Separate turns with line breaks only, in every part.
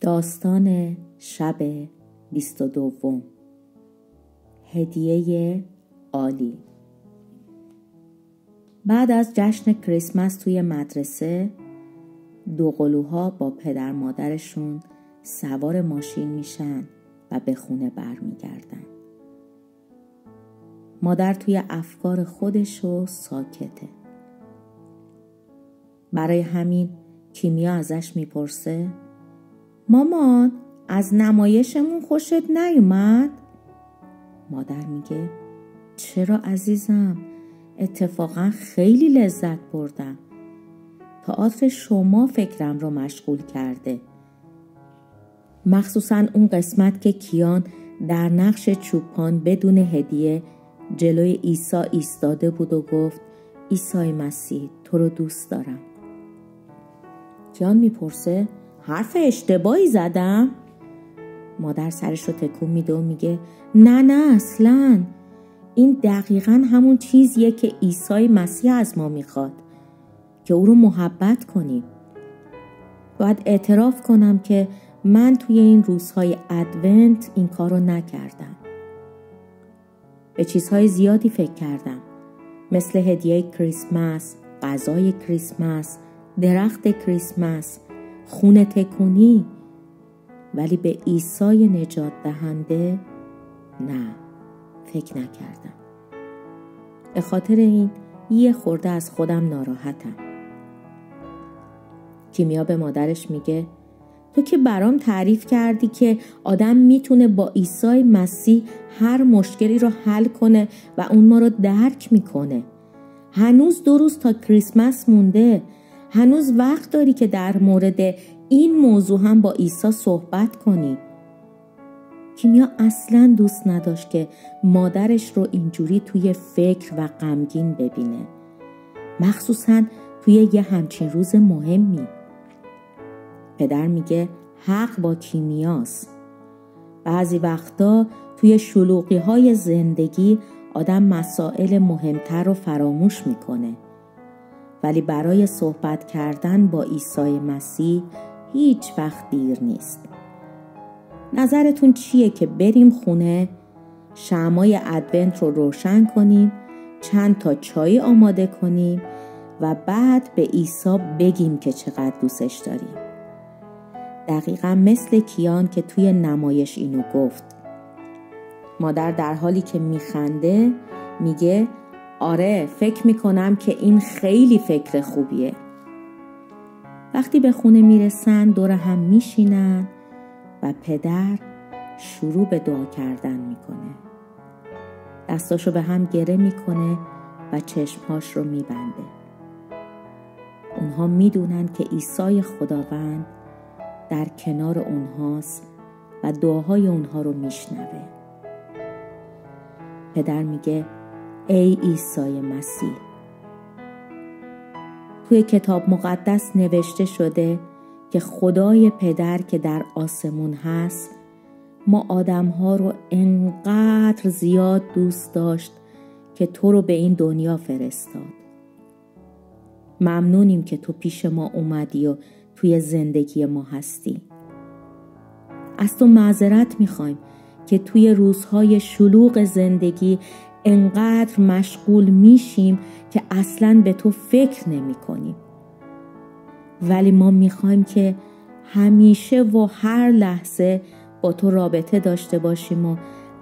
داستان شب بیست و دوم. هدیه عالی. بعد از جشن کریسمس توی مدرسه دو قلوها با پدر مادرشون سوار ماشین میشن و به خونه برمیگردن. مادر توی افکار خودش و ساکته. برای همین کیمیا ازش می‌پرسه مامان از نمایشمون خوشت نیومد؟ مادر میگه چرا عزیزم؟ اتفاقا خیلی لذت بردم. تئاتر شما فکرم رو مشغول کرده. مخصوصا اون قسمت که کیان در نقش چوپان بدون هدیه جلوی عیسی ایستاده بود و گفت عیسی مسیح تو رو دوست دارم. کیان می‌پرسه حرف اشتباهی زدم؟ مادر سرش رو تکون میده و میگه نه نه اصلا. این دقیقا همون چیزیه که عیسی مسیح از ما می‌خواد که او رو محبت کنیم باید اعتراف کنم که من توی این روزهای ادونت این کار رو نکردم. به چیزهای زیادی فکر کردم. مثل هدیه کریسمس، غذای کریسمس، درخت کریسمس، خونه تکونی ولی به عیسی نجات دهنده نه فکر نکردم. به خاطر این یه خورده از خودم ناراحتم. کیمیا به مادرش میگه تو که برام تعریف کردی که آدم می‌تونه با عیسی مسیح هر مشکلی رو حل کنه و اون ما رو درک می‌کنه. هنوز دو روز تا کریسمس مونده. هنوز وقت داری که در مورد این موضوع هم با عیسی صحبت کنی. کیمیا اصلا دوست نداشت که مادرش رو اینجوری توی فکر و غمگین ببینه. مخصوصا توی یه همچین روز مهمی. پدر میگه حق با کیمیاست. بعضی وقتا توی شلوقی های زندگی آدم مسائل مهمتر رو فراموش می‌کنه. ولی برای صحبت کردن با عیسی مسیح هیچ وقت دیر نیست. نظرتون چیه که بریم خونه شمای ادونت رو روشن کنیم چند تا چای آماده کنیم و بعد به عیسی بگیم که چقدر دوستش داریم. دقیقا مثل کیان که توی نمایش اینو گفت. مادر در حالی که میخنده میگه آره فکر می‌کنم که این خیلی فکر خوبیه. وقتی به خونه می‌رسن دور هم میشینن و پدر شروع به دعا کردن می‌کنه. دستاشو به هم گره می‌کنه و چشمهاش رو میبنده. اونها می‌دونن که عیسی خداوند در کنار اونهاست و دعاهای اونها رو میشنوه. پدر میگه ای عیسی مسیح. توی کتاب مقدس نوشته شده که خدای پدر که در آسمون هست ما آدم ها رو انقدر زیاد دوست داشت که تو رو به این دنیا فرستاد. ممنونیم که تو پیش ما اومدی و توی زندگی ما هستی. از تو معذرت می‌خوایم که توی روزهای شلوغ زندگی انقدر مشغول میشیم که اصلا به تو فکر نمی کنیم. ولی ما می‌خوایم که همیشه و هر لحظه با تو رابطه داشته باشیم و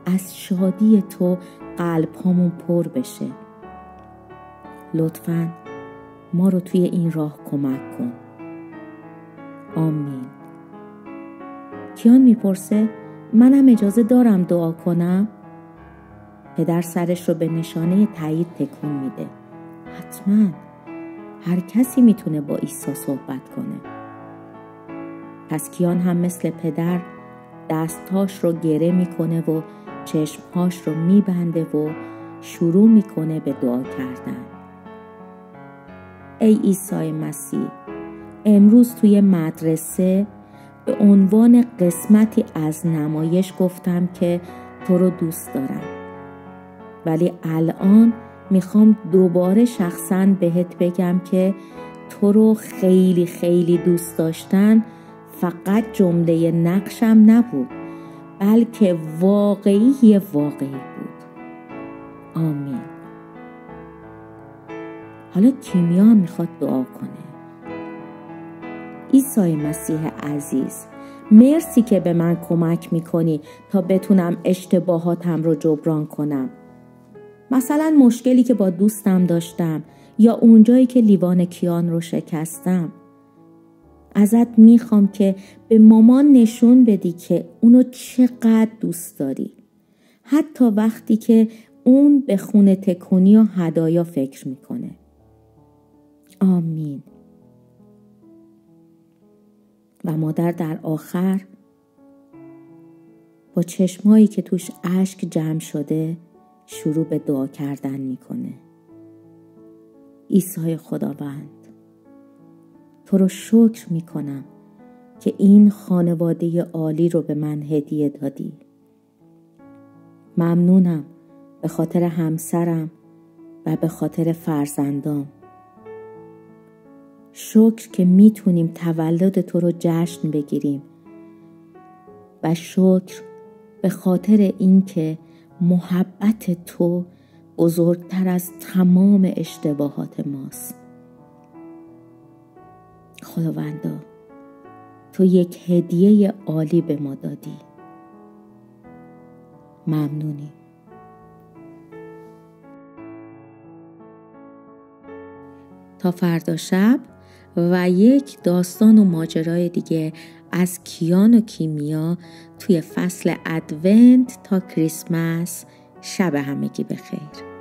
از شادی تو قلب همون پر بشه. لطفا ما رو توی این راه کمک کن. آمین. کیان می‌پرسه منم اجازه دارم دعا کنم؟ پدر سرش رو به نشانه تایید تکون میده. حتما هر کسی می‌تونه با عیسی صحبت کنه. پس کیان هم مثل پدر دستهاش رو گره می‌کنه و چشمهاش رو میبنده و شروع می‌کنه به دعا کردن. ای عیسی مسیح امروز توی مدرسه به عنوان قسمتی از نمایش گفتم که تو رو دوست دارم. ولی الان می‌خوام دوباره شخصا بهت بگم که تو رو خیلی خیلی دوست داشتن فقط جمله نقشم نبود بلکه واقعی واقعی بود. آمین. حالا کیمیا می‌خواد دعا کنه. عیسی مسیح عزیز مرسی که به من کمک می‌کنی تا بتونم اشتباهاتم رو جبران کنم. مثلا مشکلی که با دوستم داشتم یا اونجایی که لیوان کیان رو شکستم. ازت می‌خوام که به مامان نشون بدی که اونو چقدر دوست داری. حتی وقتی که اون به خونه تکونی و هدایا فکر می‌کنه. آمین. و مادر در آخر با چشمایی که توش اشک جمع شده شروع به دعا کردن می‌کنه. عیسی خداوند تو رو شکر می‌کنم که این خانواده عالی رو به من هدیه دادی. ممنونم به خاطر همسرم و به خاطر فرزندام. شکر که می‌تونیم تولد تو رو جشن بگیریم و شکر به خاطر اینکه محبت تو بزرگتر از تمام اشتباهات ماست. خداوندا تو یک هدیه عالی به ما دادی. ممنونی تا فردا شب و یک داستان و ماجرای دیگه از کیان و کیمیا توی فصل ادونت تا کریسمس. شب همگی بخیر.